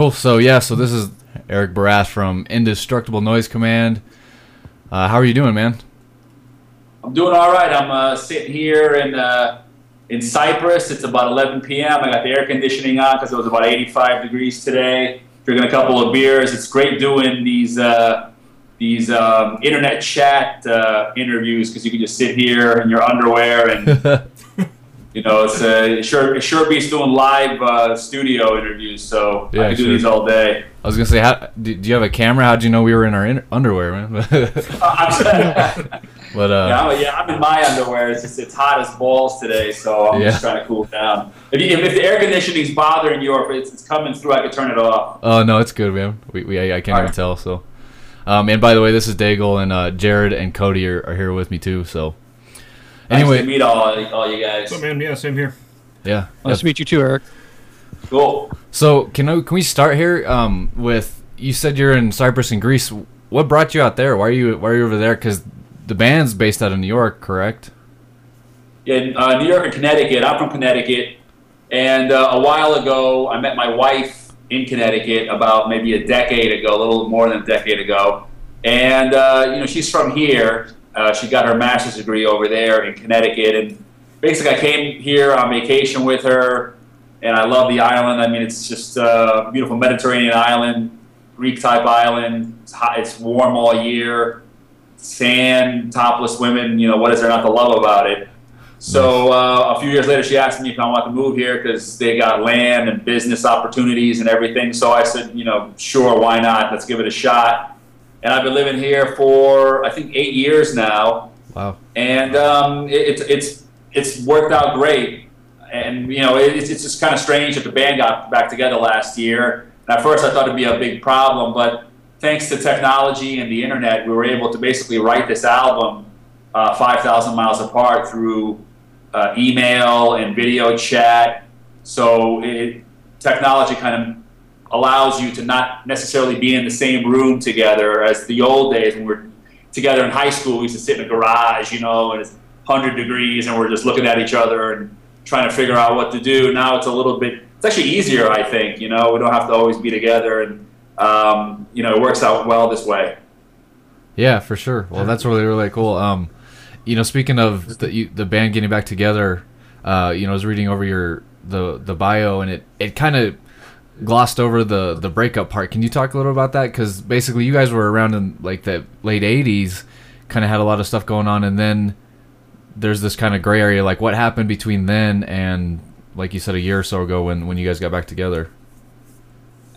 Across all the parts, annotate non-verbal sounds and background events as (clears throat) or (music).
Cool. So yeah, so this is Eric Barath from Indestructible Noise Command. Uh, how are you doing, man? I'm doing all right. I'm uh, sitting here in uh, in Cyprus. It's about 11 p.m. I got the air conditioning on because it was about 85 degrees today. Drinking a couple of beers. It's great doing these uh, these um, internet chat uh, interviews because you can just sit here in your underwear and (laughs) you know it's a, it sure it sure beats doing live uh, studio interviews. So Yeah, I can do sure. these all day. I was gonna say, how, do, do you have a camera? How'd you know we were in our in- underwear, man? (laughs) (laughs) But uh, Yeah, I'm, yeah, I'm in my underwear. It's just it's hot as balls today, so I'm just trying to cool down. If, you, if the air conditioning's bothering you, or if it's, it's coming through, I could turn it off. oh no, it's good, man. We, we I, I can't All even right. tell. So, um, and by the way, this is Daigle and uh, Jared and Cody are, are here with me too. So, Nice anyway, to meet all all you guys. What's up, man? Yeah, same here. yeah. Nice to meet you too, Eric. Cool. So can I, can we start here um, with you said you're in Cyprus and Greece. What brought you out there? Why are you why are you over there? Because the band's based out of New York, correct? Yeah, in, uh, New York and Connecticut. I'm from Connecticut, and uh, a while ago, I met my wife in Connecticut about maybe a decade ago, a little more than a decade ago. And uh, you know, she's from here. Uh, she got her master's degree over there in Connecticut, and basically, I came here on vacation with her, and I love the island. I mean, it's just a beautiful Mediterranean island, Greek type island. It's hot, it's warm all year. Sand, topless women. You know, what is there not to love about it? So uh, a few years later, she asked me if I want to move here because they got land and business opportunities and everything. So I said, you know, sure, why not? Let's give it a shot. And I've been living here for I think eight years now, Wow. and um, it, it's it's it's worked out great. And you know, it, it's it's just kind of strange that the band got back together last year. And at first, I thought it'd be a big problem, but thanks to technology and the internet, we were able to basically write this album uh, 5,000 miles apart through uh, email and video chat. So it, technology kind of allows you to not necessarily be in the same room together as the old days when we're together in high school. We used to sit in a garage, you know, and it's 100 degrees and we're just looking at each other and trying to figure out what to do. Now it's a little bit, it's actually easier, I think, you know, we don't have to always be together and, um, you know, it works out well this way. Yeah, for sure. Well, that's really really cool. Um, you know, speaking of the you, the band getting back together, uh, you know, I was reading over your the the bio and it it kind of glossed over the the breakup part. Can you talk a little about that? Because basically, you guys were around in like the late '80s, kind of had a lot of stuff going on, and then there's this kind of gray area. Like, what happened between then and like you said a year or so ago when when you guys got back together?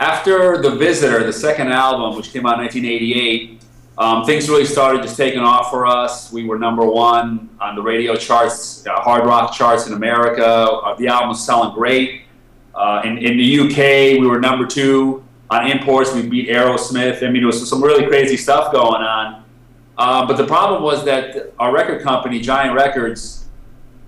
after The Visitor, the second album, which came out in 1988, um, things really started just taking off for us. We were number one on the radio charts, uh, hard rock charts in America. Uh, the album was selling great. Uh, in, in the UK, we were number two on imports. We beat Aerosmith. I mean, there was some really crazy stuff going on. Uh, but the problem was that our record company, Giant Records,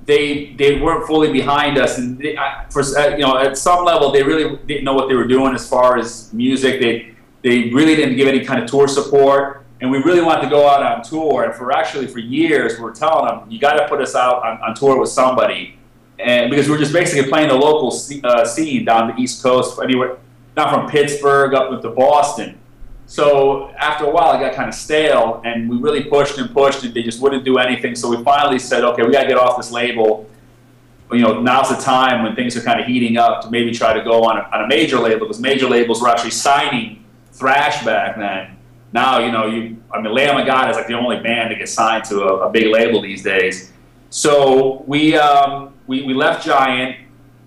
they they weren't fully behind us, and they, for uh, you know at some level they really didn't know what they were doing as far as music. They they really didn't give any kind of tour support, and we really wanted to go out on tour. And for actually for years, we are telling them you got to put us out on, on tour with somebody, and because we were just basically playing the local sce- uh, scene down the East Coast, anywhere not from Pittsburgh up into Boston. So after a while, it got kind of stale, and we really pushed and pushed, and they just wouldn't do anything. So we finally said, okay, we got to get off this label. You know, now's the time when things are kind of heating up to maybe try to go on a, on a major label because major labels were actually signing thrash back then. Now, you know, you I mean, Lamb of God is like the only band to get signed to a, a big label these days. So we um, we, we left Giant,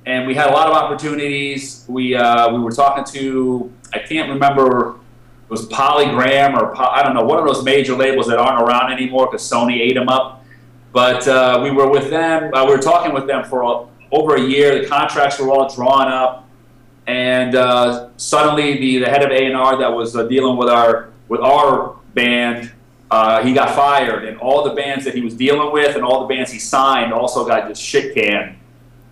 and we had a lot of opportunities. We uh, we were talking to I can't remember it was Polygram or Po- I don't know one of those major labels that aren't around anymore because Sony ate them up. But uh, we were with them. Uh, we were talking with them for a, over a year. The contracts were all drawn up, and uh, suddenly the, the head of A and R that was uh, dealing with our with our band, uh, he got fired, and all the bands that he was dealing with and all the bands he signed also got just shit canned.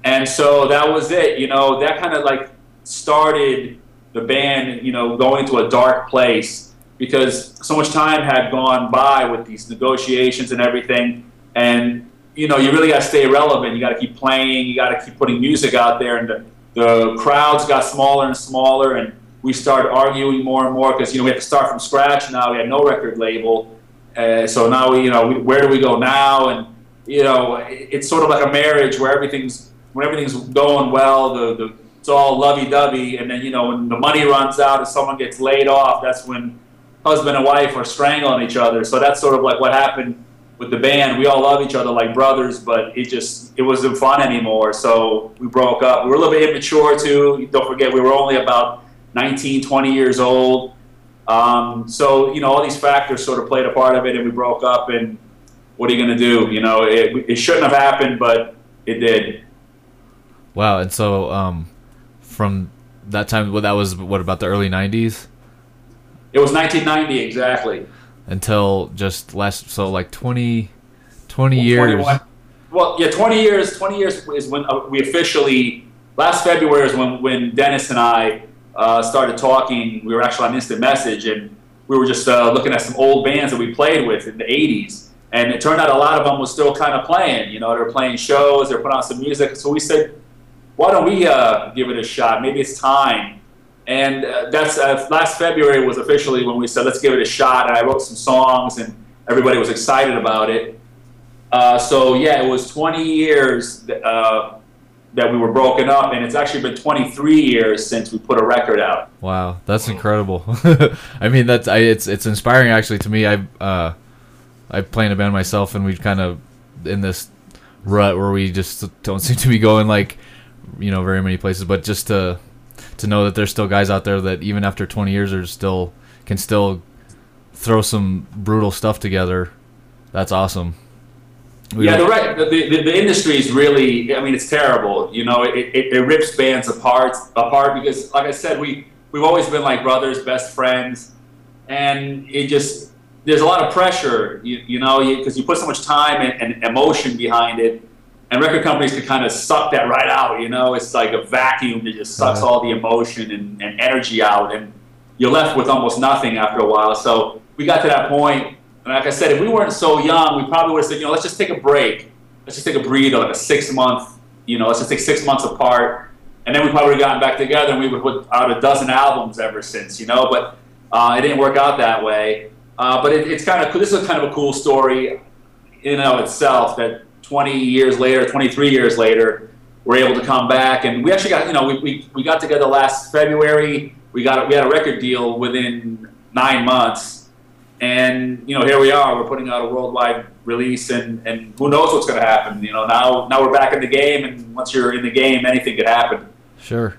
And so that was it. You know, that kind of like started the band, you know, going to a dark place because so much time had gone by with these negotiations and everything. And, you know, you really got to stay relevant. You got to keep playing. You got to keep putting music out there. And the, the crowds got smaller and smaller. And we started arguing more and more because you know we had to start from scratch now. We had no record label, uh, so now you know we, where do we go now? And you know it, it's sort of like a marriage where everything's when everything's going well, the, the it's all lovey dovey, and then you know when the money runs out and someone gets laid off, that's when husband and wife are strangling each other. So that's sort of like what happened with the band. We all love each other like brothers, but it just it wasn't fun anymore. So we broke up. We were a little bit immature too. Don't forget, we were only about 19, 20 years old. Um, so you know all these factors sort of played a part of it, and we broke up. And what are you going to do? You know, it, it shouldn't have happened, but it did. Wow. And so um, from that time, well, that was what about the early '90s? It was 1990 exactly. Until just last, so like 20, 20 well, years. 21. Well, yeah, 20 years. 20 years is when uh, we officially. Last February is when when Dennis and I uh, started talking. We were actually on instant message, and we were just uh, looking at some old bands that we played with in the 80s. And it turned out a lot of them were still kind of playing. You know, they were playing shows, they were putting on some music. So we said, why don't we uh, give it a shot? Maybe it's time. And uh, that's uh, last February was officially when we said let's give it a shot. And I wrote some songs, and everybody was excited about it. Uh, so yeah, it was 20 years uh, that we were broken up, and it's actually been 23 years since we put a record out. Wow, that's incredible. (laughs) I mean, that's I, it's it's inspiring actually to me. I uh, I play in a band myself, and we've kind of in this rut where we just don't seem to be going like you know very many places, but just to to know that there's still guys out there that even after 20 years are still can still throw some brutal stuff together. That's awesome. We yeah, the, right, the, the, the, industry is really, I mean, it's terrible. You know, it, it, it, rips bands apart, apart because, like I said, we, we've always been like brothers, best friends. And it just, there's a lot of pressure, you, you know, because you, you, put so much time and, and emotion behind it and record companies can kind of suck that right out. You know, it's like a vacuum that just sucks uh-huh. all the emotion and, and, energy out, and you're left with almost nothing after a while. So we got to that point, and like I said, if we weren't so young, we probably would have said, you know, let's just take a break, let's just take a breather, like a six month, you know, let's just take six months apart, and then we probably would have gotten back together, and we would put out a dozen albums ever since, you know. But uh, it didn't work out that way. Uh, but it, it's kind of this is kind of a cool story in and of itself that 20 years later, 23 years later, we're able to come back. And we actually got, you know, we, we, we got together last February. We got we had a record deal within nine months. And, you know, here we are. We're putting out a worldwide release, and, and who knows what's going to happen. You know, now now we're back in the game, and once you're in the game, anything could happen. Sure.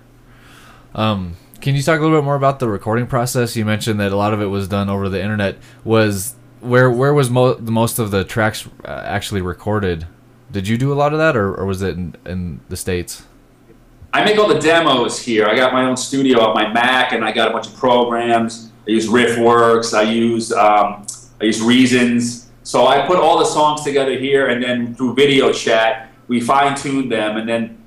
Um, can you talk a little bit more about the recording process? You mentioned that a lot of it was done over the internet. Was where where was mo- the most of the tracks uh, actually recorded? Did you do a lot of that, or, or was it in, in the states? I make all the demos here. I got my own studio on my Mac, and I got a bunch of programs. I use RiffWorks. I use um, I use Reasons. So I put all the songs together here, and then through video chat, we fine tuned them. And then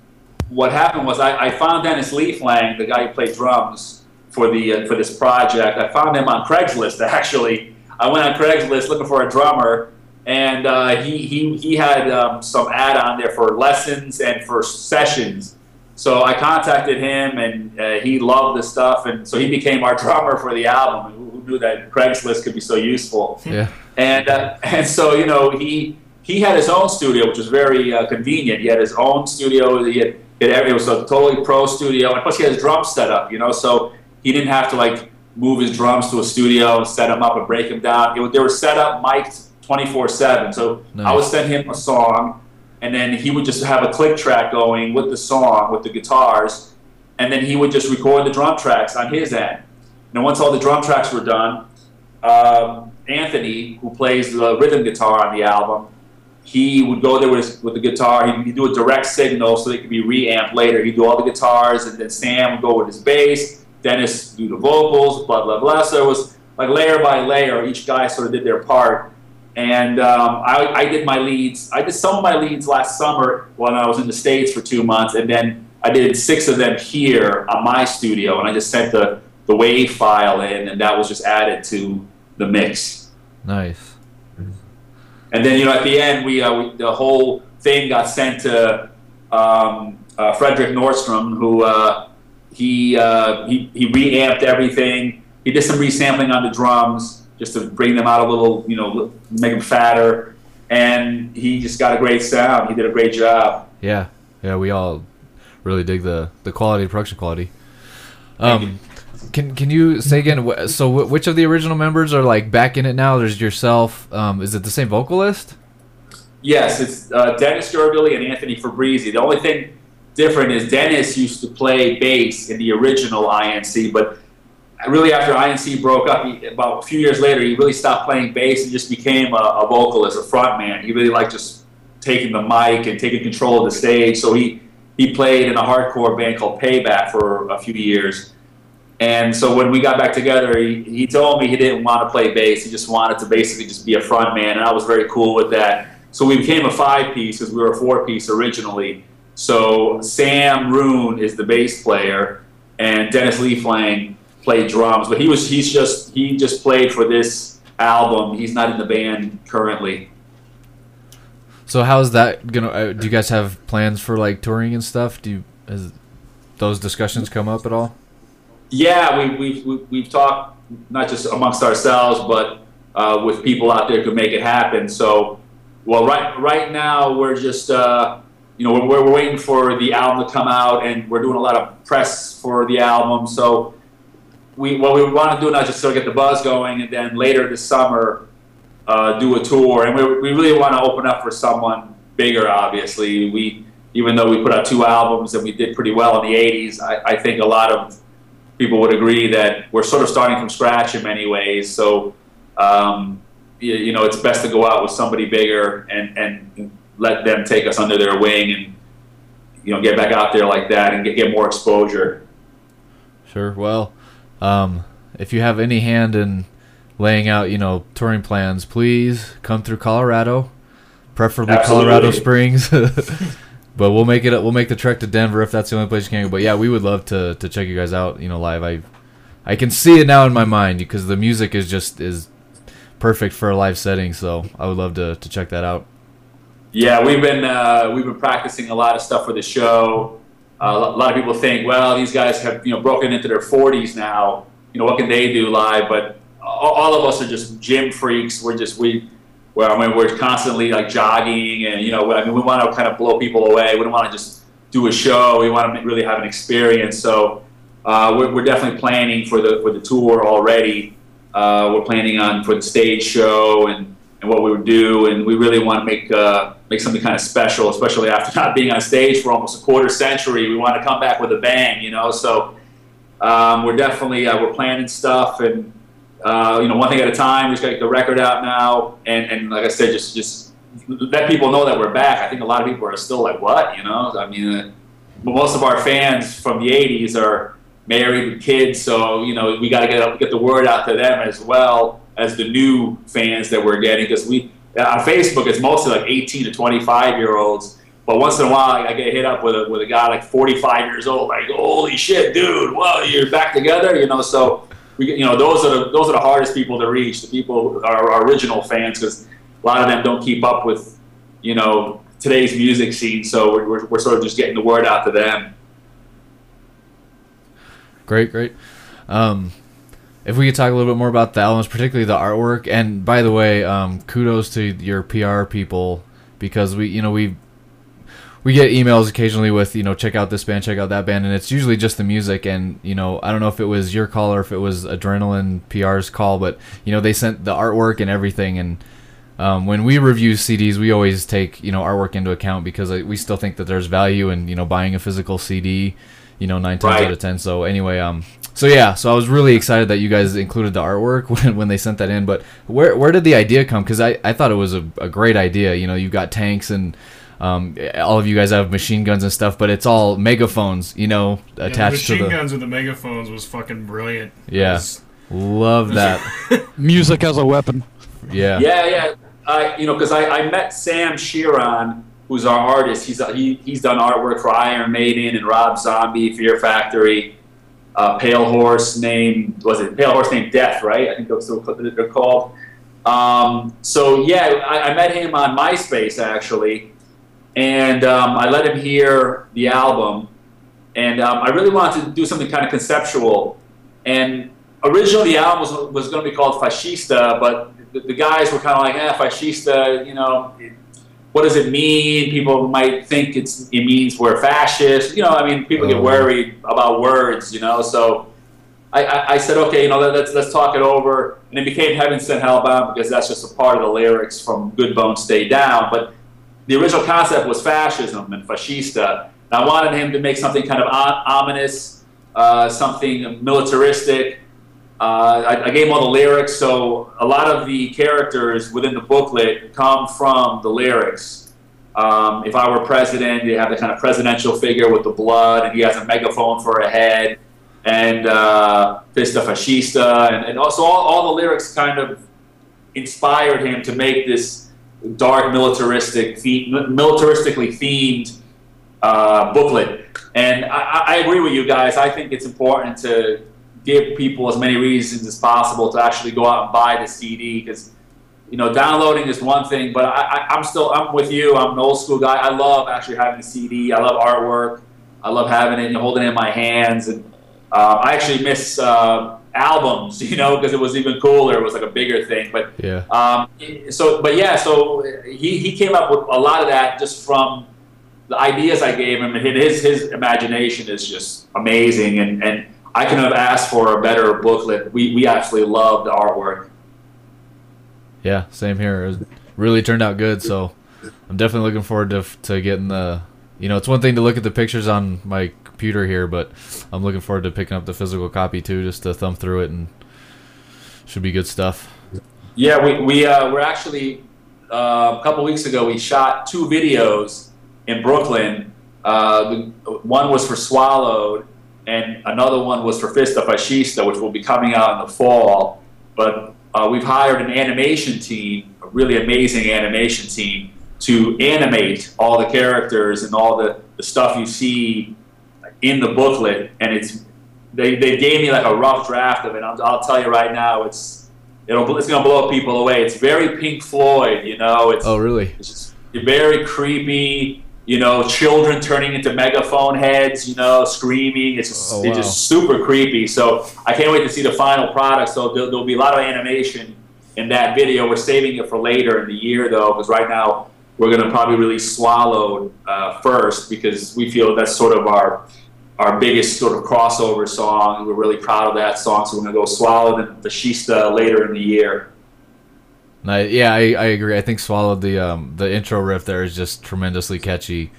what happened was I, I found Dennis Leeflang, the guy who played drums for the uh, for this project. I found him on Craigslist (laughs) actually. I went on Craigslist looking for a drummer, and uh, he, he, he had um, some ad on there for lessons and for sessions. So I contacted him, and uh, he loved the stuff, and so he became our (laughs) drummer for the album. Who knew that Craigslist could be so useful? Yeah. And uh, (laughs) and so you know he he had his own studio, which was very uh, convenient. He had his own studio. He had, it was a totally pro studio, and plus he had his drums set up. You know, so he didn't have to like move his drums to a studio and set them up and break them down. It, they were set up, mic'd 24 7. So nice. I would send him a song, and then he would just have a click track going with the song, with the guitars, and then he would just record the drum tracks on his end. And once all the drum tracks were done, um, Anthony, who plays the rhythm guitar on the album, he would go there with, his, with the guitar. He'd, he'd, do a direct signal so they could be reamped later. He'd do all the guitars, and then Sam would go with his bass. Dennis do the vocals, blah blah blah. So it was like layer by layer. Each guy sort of did their part, and um, I, I, did my leads. I did some of my leads last summer when I was in the States for two months, and then I did six of them here on my studio, and I just sent the, the WAV file in, and that was just added to the mix. Nice. And then, you know, at the end, we, uh, we the whole thing got sent to um, uh, Fredrik Nordstrom, who uh, he, uh, he he reamped everything. He did some resampling on the drums just to bring them out a little, you know, make them fatter. And he just got a great sound. He did a great job. Yeah, yeah, we all really dig the the quality, production quality. Um, can can you say again? So which of the original members are like back in it now? There's yourself. Um, is it the same vocalist? Yes, it's uh, Dennis Gergely and Anthony Fabrizi. The only thing different is Dennis used to play bass in the original INC, but really after INC broke up, he, about a few years later, he really stopped playing bass and just became a, a vocalist, a frontman. He really liked just taking the mic and taking control of the stage. So he he played in a hardcore band called Payback for a few years. And so when we got back together, he, he told me he didn't want to play bass. He just wanted to basically just be a front man, and I was very cool with that. So we became a five piece because we were a four piece originally. So Sam Roon is the bass player, and Dennis Leeflang played drums. But he was he's just he just played for this album. He's not in the band currently. So how's that gonna? Uh, do you guys have plans for like touring and stuff? Do you has those discussions come up at all? Yeah, we, we've, we, we've talked not just amongst ourselves, but uh, with people out there who can make it happen. So, well, right right now we're just uh, you know we're, we're waiting for the album to come out, and we're doing a lot of press for the album. So, we what we want to do now is just sort of get the buzz going, and then later this summer uh, do a tour. And we, we really want to open up for someone bigger. Obviously, we even though we put out two albums and we did pretty well in the '80s, I, I think a lot of people would agree that we're sort of starting from scratch in many ways. So, um, you, know, it's best to go out with somebody bigger and, and let them take us under their wing and, you know, get back out there like that and get, get more exposure. Sure. Well, um, if you have any hand in laying out, you know, touring plans, please come through Colorado, preferably Absolutely. Colorado Springs. (laughs) but we'll make it. We'll make the trek to Denver if that's the only place you can go. But yeah, we would love to to check you guys out. You know, live. I I can see it now in my mind because the music is just is perfect for a live setting. So I would love to to check that out. Yeah, we've been uh, we've been practicing a lot of stuff for the show. Uh, a lot of people think, well, these guys have you know broken into their 40s now. You know, what can they do live? But all, of us are just gym freaks. We're just we where I mean we're constantly like jogging and you know I mean we want to kind of blow people away. We don't want to just do a show. We want to really have an experience. So uh, we're, we're, definitely planning for the for the tour already. Uh, we're planning on for the stage show and, and what we would do, and we really want to make uh, make something kind of special, especially after not being on stage for almost a quarter century. We want to come back with a bang, you know. So um, we're definitely uh, we're planning stuff and uh, you know, one thing at a time. We just got get the record out now, and, and like I said, just just let people know that we're back. I think a lot of people are still like, "What?" You know, I mean, uh, most of our fans from the '80s are married with kids, so you know, we got to get get the word out to them as well as the new fans that we're getting because we on Facebook it's mostly like 18 to 25 year olds. But once in a while, I get hit up with a with a guy like 45 years old, like, "Holy shit, dude! Well, you're back together," you know. So we, you know, those are the those are the hardest people to reach. The people are our original fans because a lot of them don't keep up with, you know, today's music scene. So we're, we're, we're sort of just getting the word out to them. Great, great. Um, if we could talk a little bit more about the albums, particularly the artwork, and by the way, um, kudos to your PR people because we, you know, we we get emails occasionally with you know check out this band check out that band and it's usually just the music and you know i don't know if it was your call or if it was adrenaline pr's call but you know they sent the artwork and everything and um, when we review cds we always take you know artwork into account because we still think that there's value in you know buying a physical cd you know nine times Right. out of ten so anyway um so yeah so i was really excited that you guys included the artwork (laughs) when, when they sent that in but where where did the idea come because I, I thought it was a, a great idea you know you've got tanks and um, all of you guys have machine guns and stuff, but it's all megaphones, you know, Yeah, the attached to the machine guns with the megaphones was fucking brilliant. Yeah. Was- Love (laughs) that. Music as a weapon. Yeah. Yeah, yeah. I, you know, because I, I met Sam Shearon, who's our artist. He's he, he's done artwork for Iron Maiden and Rob Zombie, Fear Factory, uh, Pale Horse named was it Pale Horse named Death, right? I think that's what they're called. Um, so yeah, I, I met him on MySpace actually, and um, I let him hear the album, and um, I really wanted to do something kind of conceptual. And originally, the album was, was going to be called Fascista, but the, the guys were kind of like, "eh, Fascista," you know. What does it mean? People might think it's it means we're fascist. You know, I mean, people get Oh. worried about words. You know, so I, I, I said, okay, you know, let, let's let's talk it over, and it became Heaven Sent Hellbound because that's just a part of the lyrics from Good Bones Stay Down. But the original concept was fascism and fascista. And I wanted him to make something kind of o- ominous, uh, something militaristic. Uh, I, I gave all the lyrics, so a lot of the characters within the booklet come from the lyrics. Um, if I were president, you have the kind of presidential figure with the blood, and he has a megaphone for a head, and uh, Fista Fascista, and, and also all, all the lyrics kind of inspired him to make this dark militaristic, militaristically themed uh, booklet. And I- I agree with you guys. I think it's important to give people as many reasons as possible to actually go out and buy the CD because you know downloading is one thing, but I, I, I'm still I'm with you. I'm an old school guy. I love actually having a CD. I love artwork. I love having it and holding it in my hands. And uh, I actually miss uh, albums, (laughs) you know, because it was even cooler. It was like a bigger thing, but. Yeah. Um, so, but yeah, so he, he came up with a lot of that just from the ideas I gave him, and his his imagination is just amazing, and, and I couldn't have asked for a better booklet. We we actually loved the artwork. Yeah, same here. It really turned out good, so I'm definitely looking forward to to getting the. You know, it's one thing to look at the pictures on my computer here, but I'm looking forward to picking up the physical copy too, just to thumb through it and should be good stuff. Yeah, we we uh, we're actually uh, a couple weeks ago we shot two videos in Brooklyn. Uh, the, one was for Swallowed, and another one was for Fista Fascista, which will be coming out in the fall. But uh, we've hired an animation team, a really amazing animation team, to animate all the characters and all the, the stuff you see in the booklet. And it's they, they gave me like a rough draft of it. I'll, I'll tell you right now, it's it'll it's gonna blow people away. It's very Pink Floyd, you know. It's Oh, really? it's just very creepy. You know, children turning into megaphone heads. You know, screaming. It's just Oh, it's just super creepy. So I can't wait to see the final product. So there, there'll be a lot of animation in that video. We're saving it for later in the year though, because right now we're gonna probably release Swallowed uh, first because we feel that's sort of our our biggest sort of crossover song. We're really proud of that song, so we're gonna go Swallowed and Fascista later in the year. Yeah, I, I agree. I think swallowed the um the intro riff there is just tremendously catchy.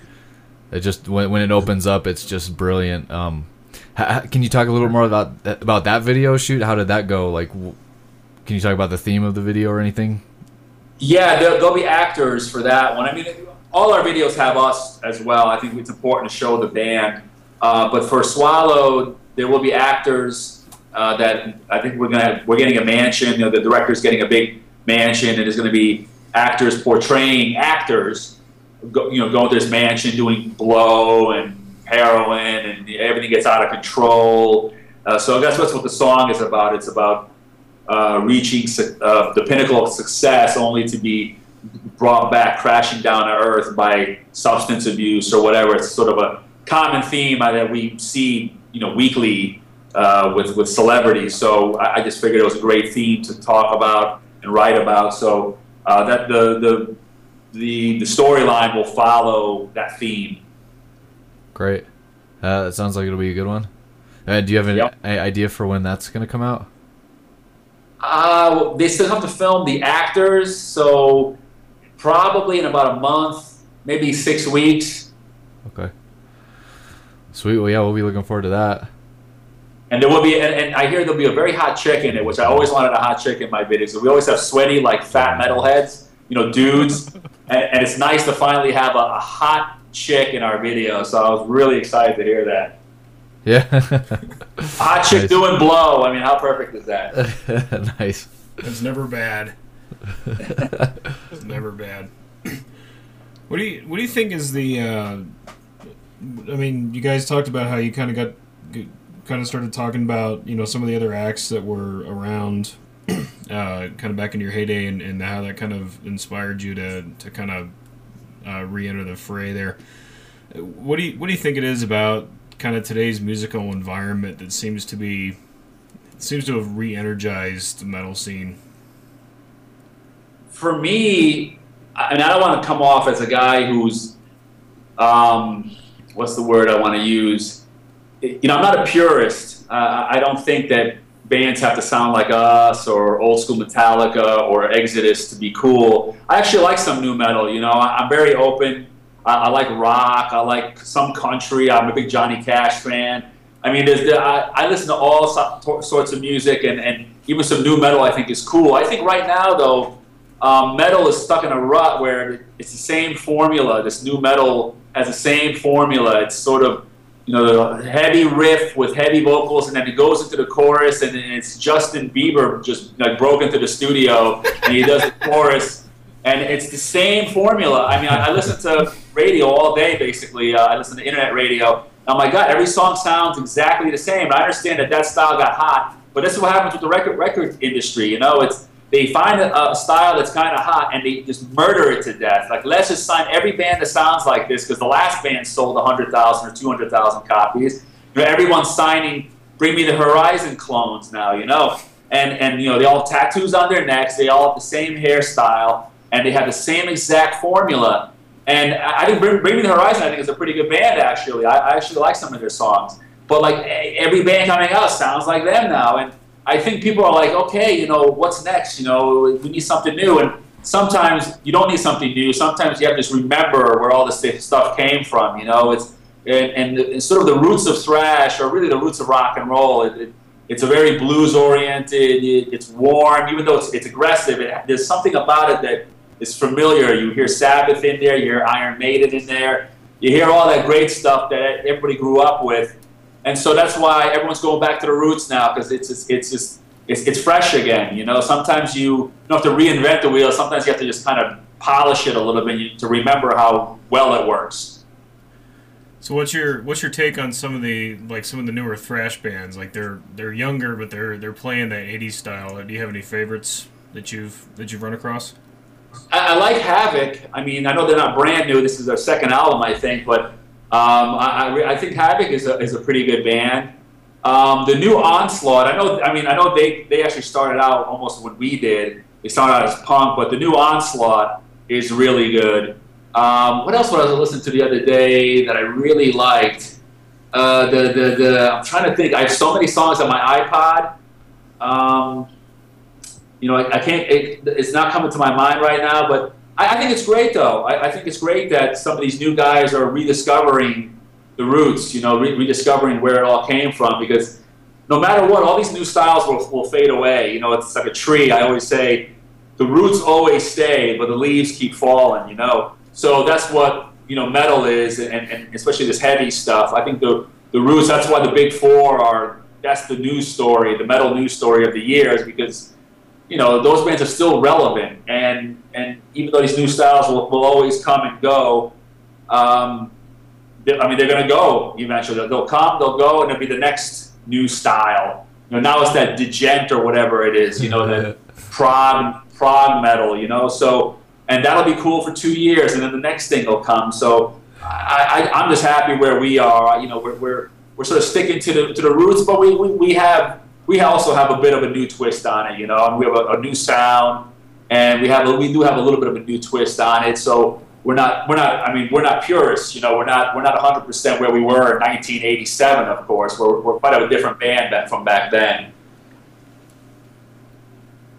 It just when when it opens up, it's just brilliant. Um, ha, can you talk a little more about about that video shoot? How did that go? Like, can you talk about the theme of the video or anything? Yeah, there, there'll be actors for that one. I mean, all our videos have us as well. I think it's important to show the band. Uh, but for Swallowed, there will be actors uh, that I think we're gonna we're getting a mansion. You know, the director's getting a big mansion, and there's going to be actors portraying actors. Go, you know, going to this mansion doing blow and heroin, and everything gets out of control. Uh, so that's what's what the song is about. It's about uh, reaching su- uh, the pinnacle of success only to be brought back crashing down to earth by substance abuse or whatever. It's sort of a common theme that we see, you know, weekly uh, with with celebrities. So I, I just figured it was a great theme to talk about and write about. So uh, that the the the, the storyline will follow that theme. Great. Uh, that sounds like it'll be a good one. Uh, do you have an Yep. a idea for when that's gonna come out? Uh, well, they still have to film the actors, so probably in about a month, maybe six weeks. Okay. Sweet. Well, yeah, we'll be looking forward to that. And there will be, and, and I hear there'll be a very hot chick in it, which I always wanted a hot chick in my videos. So we always have sweaty, like fat metalheads, you know, dudes. (laughs) and, and it's nice to finally have a, a hot chick in our video. So I was really excited to hear that. Yeah. (laughs) Hot chick Nice. doing blow. I mean, how perfect is that? (laughs) nice. It's never bad. It's never bad. (clears throat) What do you What do you think is the? Uh, I mean, you guys talked about how you kind of got, kind of started talking about you know some of the other acts that were around, (clears throat) uh, kind of back in your heyday, and, and how that kind of inspired you to to kind of uh, re-enter the fray there. What do you What do you think it is about kind of today's musical environment that seems to be seems to have re-energized the metal scene? For me, and I don't want to come off as a guy who's, um, what's the word I want to use? You know, I'm not a purist. Uh, I don't think that bands have to sound like us or old school Metallica or Exodus to be cool. I actually like some new metal. You know, I'm very open. I, I like rock. I like some country. I'm a big Johnny Cash fan. I mean, I, I, listen to all sorts of music, and, and even some new metal. I think is cool. I think right now, though, um, metal is stuck in a rut where it's the same formula. This new metal has the same formula. It's sort of you know the heavy riff with heavy vocals, and then it goes into the chorus, and it's Justin Bieber just like broke into the studio, and he does the (laughs) chorus, and it's the same formula. I mean, I, I listen to radio all day basically. Uh, I listen to internet radio. Oh my God, every song sounds exactly the same. I understand that that style got hot, but this is what happens with the record record industry. You know, it's they find a, a style that's kind of hot and they just murder it to death. Like, let's just sign every band that sounds like this because the last band sold 100,000 or 200,000 copies. You know, everyone's signing Bring Me the Horizon clones now, you know. And, and, you know, they all have tattoos on their necks, they all have the same hairstyle, and they have the same exact formula. And I think Bring, Bring Me the Horizon, I think, is a pretty good band, actually. I, I actually like some of their songs. But, like, every band coming out sounds like them now. And I think people are like, okay, you know, what's next? You know, we need something new. And sometimes you don't need something new. Sometimes you have to just remember where all this stuff came from. You know, it's and, and, and sort of the roots of thrash, or really the roots of rock and roll. It, it, it's a very blues oriented. It, it's warm, even though it's, it's aggressive. There's something about it that is familiar. You hear Sabbath in there. You hear Iron Maiden in there. You hear all that great stuff that everybody grew up with and so that's why everyone's going back to the roots now because it's it's it's just it's, it's fresh again. You know, sometimes you don't have to reinvent the wheel. Sometimes you have to just kind of polish it a little bit to remember how well it works. So what's your what's your take on some of the like some of the newer thrash bands? Like they're they're younger, but they're they're playing that '80s style. Do you have any favorites that you've that you've run across? I, I like Havok. I mean, I know they're not brand new. This is their second album, I think, but um, I, I, think Havok is a, is a pretty good band. Um, the new Onslaught, I know. I mean, I know they, they actually started out almost when we did. They started out as punk, but the new Onslaught is really good. Um, what else was I listening to the other day that I really liked? Uh, the, the, the, I'm trying to think. I have so many songs on my iPod. Um, you know, I, I can't. It, it's not coming to my mind right now, but I, I think it's great, though. I, I, think it's great that some of these new guys are rediscovering the roots, you know, re- rediscovering where it all came from. Because no matter what, all these new styles will, will fade away. You know, it's like a tree. I always say the roots always stay, but the leaves keep falling, you know. So that's what, you know, metal is, and, and especially this heavy stuff. I think the, the roots, that's why the big four are, that's the news story, the metal news story of the year, is because you know, those bands are still relevant. And, and even though these new styles will, will always come and go, um, I mean, they're going to go eventually. They'll come, they'll go, and it'll be the next new style. You know, now it's that djent or whatever it is, you know, the (laughs) prog, prog metal, you know. So, and that'll be cool for two years, and then the next thing will come. So, I, I, am just happy where we are. You know, we're, we're, we're sort of sticking to the, to the roots, but we, we, we have we also have a bit of a new twist on it, you know, and we have a, a new sound, and we have a, we do have a little bit of a new twist on it. So we're not we're not I mean we're not purists, you know, we're not we're not 100 percent where we were in 1987. Of course, we're we're quite a different band back from back then.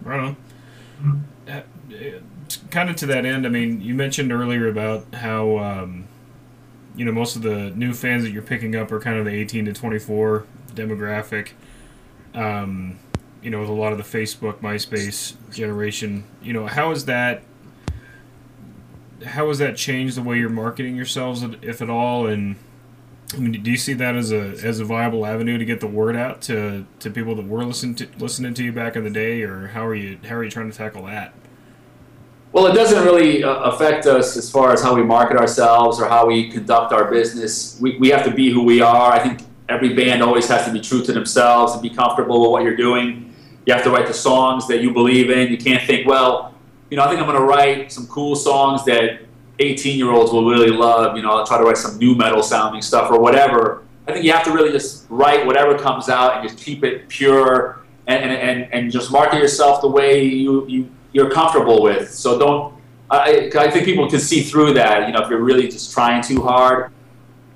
Right on. Uh, kind of to that end, I mean, you mentioned earlier about how um, you know most of the new fans that you're picking up are kind of the 18 to 24 demographic um, you know, with a lot of the Facebook, MySpace generation. You know, how is that? How has that changed the way you're marketing yourselves, if at all? And I mean, do you see that as a as a viable avenue to get the word out to, to people that were listening to listening to you back in the day, or how are you how are you trying to tackle that? Well, it doesn't really uh, affect us as far as how we market ourselves or how we conduct our business. We, we have to be who we are. I think every band always has to be true to themselves and be comfortable with what you're doing. You have to write the songs that you believe in. You can't think, well, you know, I think I'm going to write some cool songs that 18 year olds will really love. You know, I'll try to write some new metal sounding stuff or whatever. I think you have to really just write whatever comes out and just keep it pure and, and, and, and just market yourself the way you, you, you're comfortable with. So don't, I, I think people can see through that, you know, if you're really just trying too hard.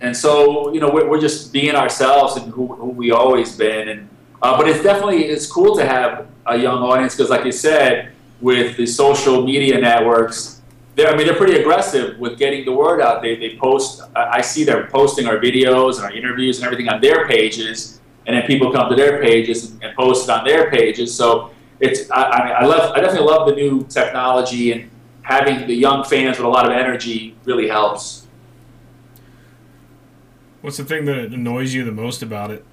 And so, you know, we're, we're just being ourselves and who, who we always been. And, uh, but it's definitely, it's cool to have a young audience because like you said, with the social media networks, they're, I mean, they're pretty aggressive with getting the word out. They, they post, I see they're posting our videos and our interviews and everything on their pages, and then people come to their pages and, and post it on their pages. So it's, I, I, I, love, I definitely love the new technology, and having the young fans with a lot of energy really helps. What's the thing that annoys you the most about it,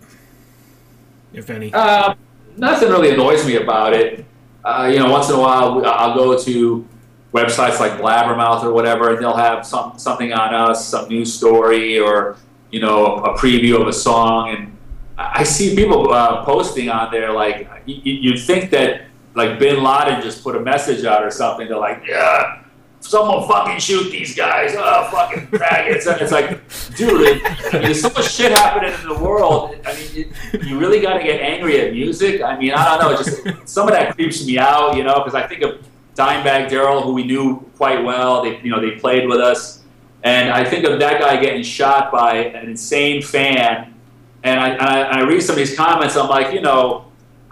if any? Uh, nothing really annoys me about it. Uh, you know, once in a while, I'll go to websites like Blabbermouth or whatever, and they'll have some something on us, some news story, or you know, a preview of a song. And I see people uh, posting on there like you, you'd think that like Bin Laden just put a message out or something. They're like, yeah. Someone fucking shoot these guys! Oh, fucking faggots! And it's like, dude, I mean, there's so much shit happening in the world. I mean, you, you really got to get angry at music. I mean, I don't know. Just some of that creeps me out, you know, because I think of Dimebag Darrell, who we knew quite well. They, you know, they played with us, and I think of that guy getting shot by an insane fan. And I, and I, and I read some of these comments. I'm like, you know,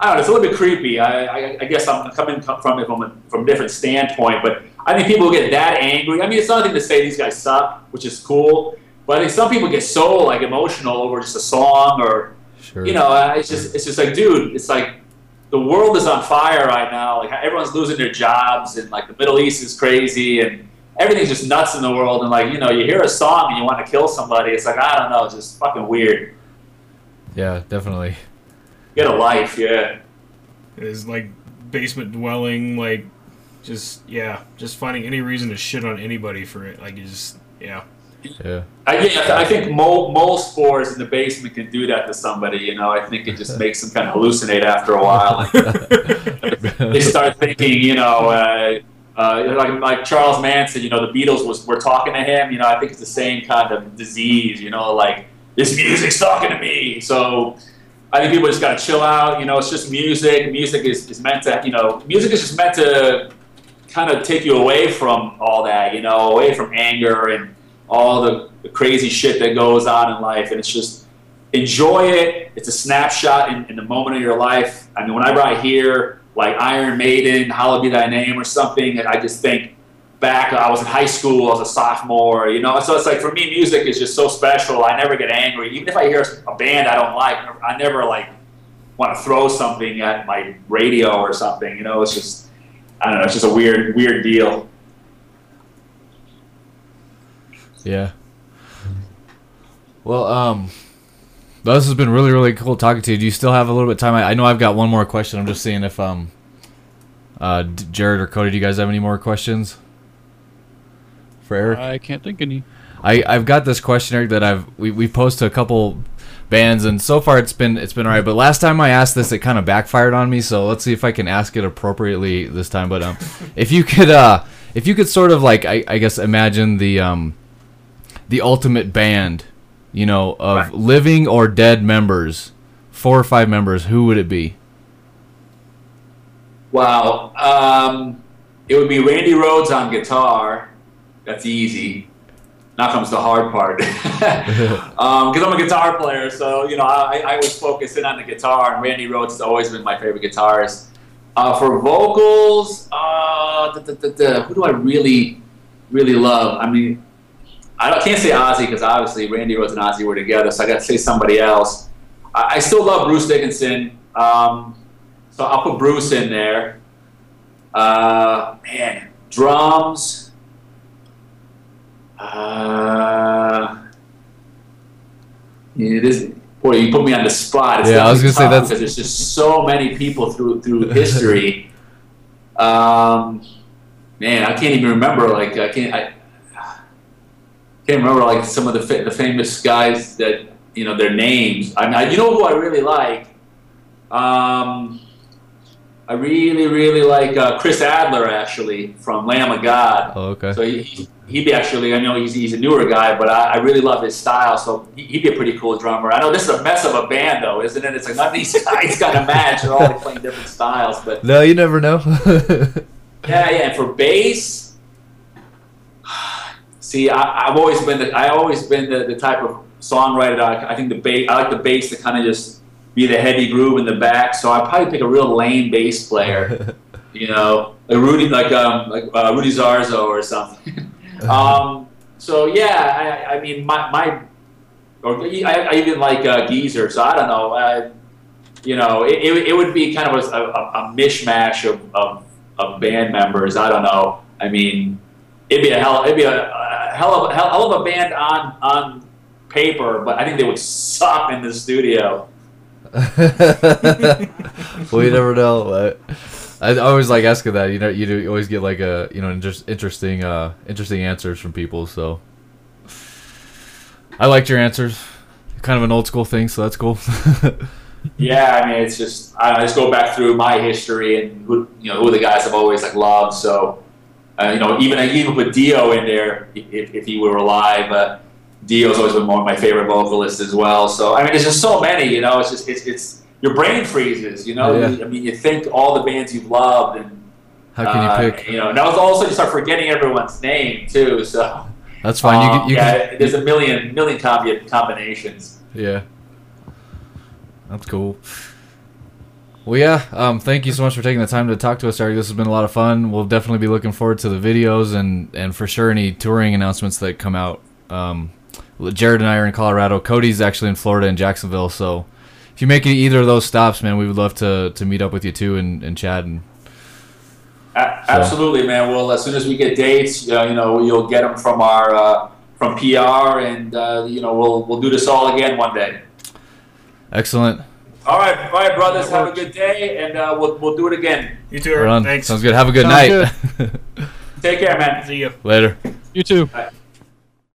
I don't know. It's a little bit creepy. I, I, I guess I'm coming from it from a, from a different standpoint, but I think people get that angry. I mean, it's nothing to say these guys suck, which is cool. But I think some people get so like emotional over just a song or, sure. you know, uh, it's just it's just like, dude, it's like the world is on fire right now. Like everyone's losing their jobs, and like the Middle East is crazy, and everything's just nuts in the world. And like you know, you hear a song and you want to kill somebody. It's like I don't know, it's just fucking weird. Yeah, definitely. Get a life, yeah. It is like basement dwelling, like just yeah, just finding any reason to shit on anybody for it. Like just yeah. Yeah. I, I think mole, mole spores in the basement can do that to somebody. You know, I think it just makes them kind of hallucinate after a while. (laughs) they start thinking, you know, uh, uh, like like Charles Manson. You know, the Beatles was were talking to him. You know, I think it's the same kind of disease. You know, like this music's talking to me. So I think people just got to chill out. You know, it's just music. Music is, is meant to, you know, music is just meant to kind of take you away from all that. You know, away from anger and all the, the, crazy shit that goes on in life. And it's just enjoy it. It's a snapshot in, in the moment of your life. I mean, whenever I hear like Iron Maiden, Hallowed Be Thy Name or something, I just think back, I was in high school, I was a sophomore, you know. So it's like for me, music is just so special. I never get angry. Even if I hear a band I don't like, I never like want to throw something at my radio or something. You know, it's just I don't know. It's just a weird, weird deal. Yeah. Well, um, this has been really, really cool talking to you. Do you still have a little bit of time? I, I know I've got one more question. I'm just seeing if um, uh, Jared or Cody, do you guys have any more questions for Eric? I can't think any. I I've got this questionnaire that I've we we posted a couple bands and so far it's been it's been alright. But last time I asked this, it kind of backfired on me. So let's see if I can ask it appropriately this time. But um, (laughs) if you could uh, if you could sort of like I, I guess imagine the um the ultimate band, you know, of right. living or dead members, four or five members, who would it be? Wow. Um, it would be Randy Rhoads on guitar. That's easy. Now comes the hard part. Because (laughs) um, I'm a guitar player, so, you know, I, I was focusing on the guitar, and Randy Rhoads has always been my favorite guitarist. Uh, for vocals, uh, da, da, da, who do I really, really love? I mean, I can't say Ozzy because obviously Randy Rhoads and Ozzy were together, so I got to say somebody else. I, I still love Bruce Dickinson, um, so I'll put Bruce in there. Uh, man, drums. Uh, it is. Boy, you put me on the spot. It's yeah, I was gonna say that's because there's just so many people through through (laughs) history. um, man, I can't even remember. Like I can't. I, can't remember like some of the fa- the famous guys that you know their names. I mean, I, you know who I really like. Um, I really, really like uh, Chris Adler actually from Lamb of God. Oh, okay. So he, he'd be actually. I know he's, he's a newer guy, but I, I really love his style. So he- he'd be a pretty cool drummer. I know this is a mess of a band, though, isn't it? It's like none of these (laughs) guys got a match. They're all playing different styles, but No, you never know. (laughs) yeah, yeah. And for bass, (sighs) see, I, I've always been the I always been the, the type of songwriter. That I, I think the bass. I like the bass to kind of just be the heavy groove in the back. So I'd probably pick a real lame bass player. (laughs) you know, like Rudy, like um, like uh, Rudy Sarzo or something. (laughs) um, so yeah, I, I mean, my, my or I, I even like uh, Geezer. So I don't know. Uh, you know, it, it, it would be kind of a, a, a mishmash of, of, of band members. I don't know. I mean, it'd be a hell, it'd be a, a hell of hell, hell of a band on on paper, but I think they would suck in the studio. (laughs) well, you never know. But I always like asking that. You know, you do you always get like a you know inter- interesting uh interesting answers from people. So I liked your answers. Kind of an old school thing, so that's cool. (laughs) Yeah, I mean, it's just I, I just go back through my history and who you know who the guys I've always like loved. So uh, you know, even I even put Dio in there if, if he were alive. Uh, Dio's always been one of my favorite vocalists as well. So I mean, there's just so many. You know, it's just it's it's your brain freezes. You know, Yeah. I mean, you think all the bands you've loved and. How can uh, you pick? You know, now also you start forgetting everyone's name too. So That's fine. You um, can, you yeah, can, there's a million million combi- combinations. Yeah. That's cool. Well, yeah. Um, thank you so much for taking the time to talk to us, Eric. This has been a lot of fun. We'll definitely be looking forward to the videos and and for sure any touring announcements that come out. Um, Jared and I are in Colorado. Cody's actually in Florida in Jacksonville. So if you make either of those stops, man, we would love to to meet up with you too and, and chat and A- Absolutely, man. Well, as soon as we get dates, uh, you know, you'll get them from our uh, from PR, and uh, you know, we'll we'll do this all again one day. excellent. All right, all right, brothers. Have a good day, and uh, we'll we'll do it again. You too, Right Eric. Thanks. Sounds good. Have a good Sounds night. Take care, man. See you. Later. You too. Bye.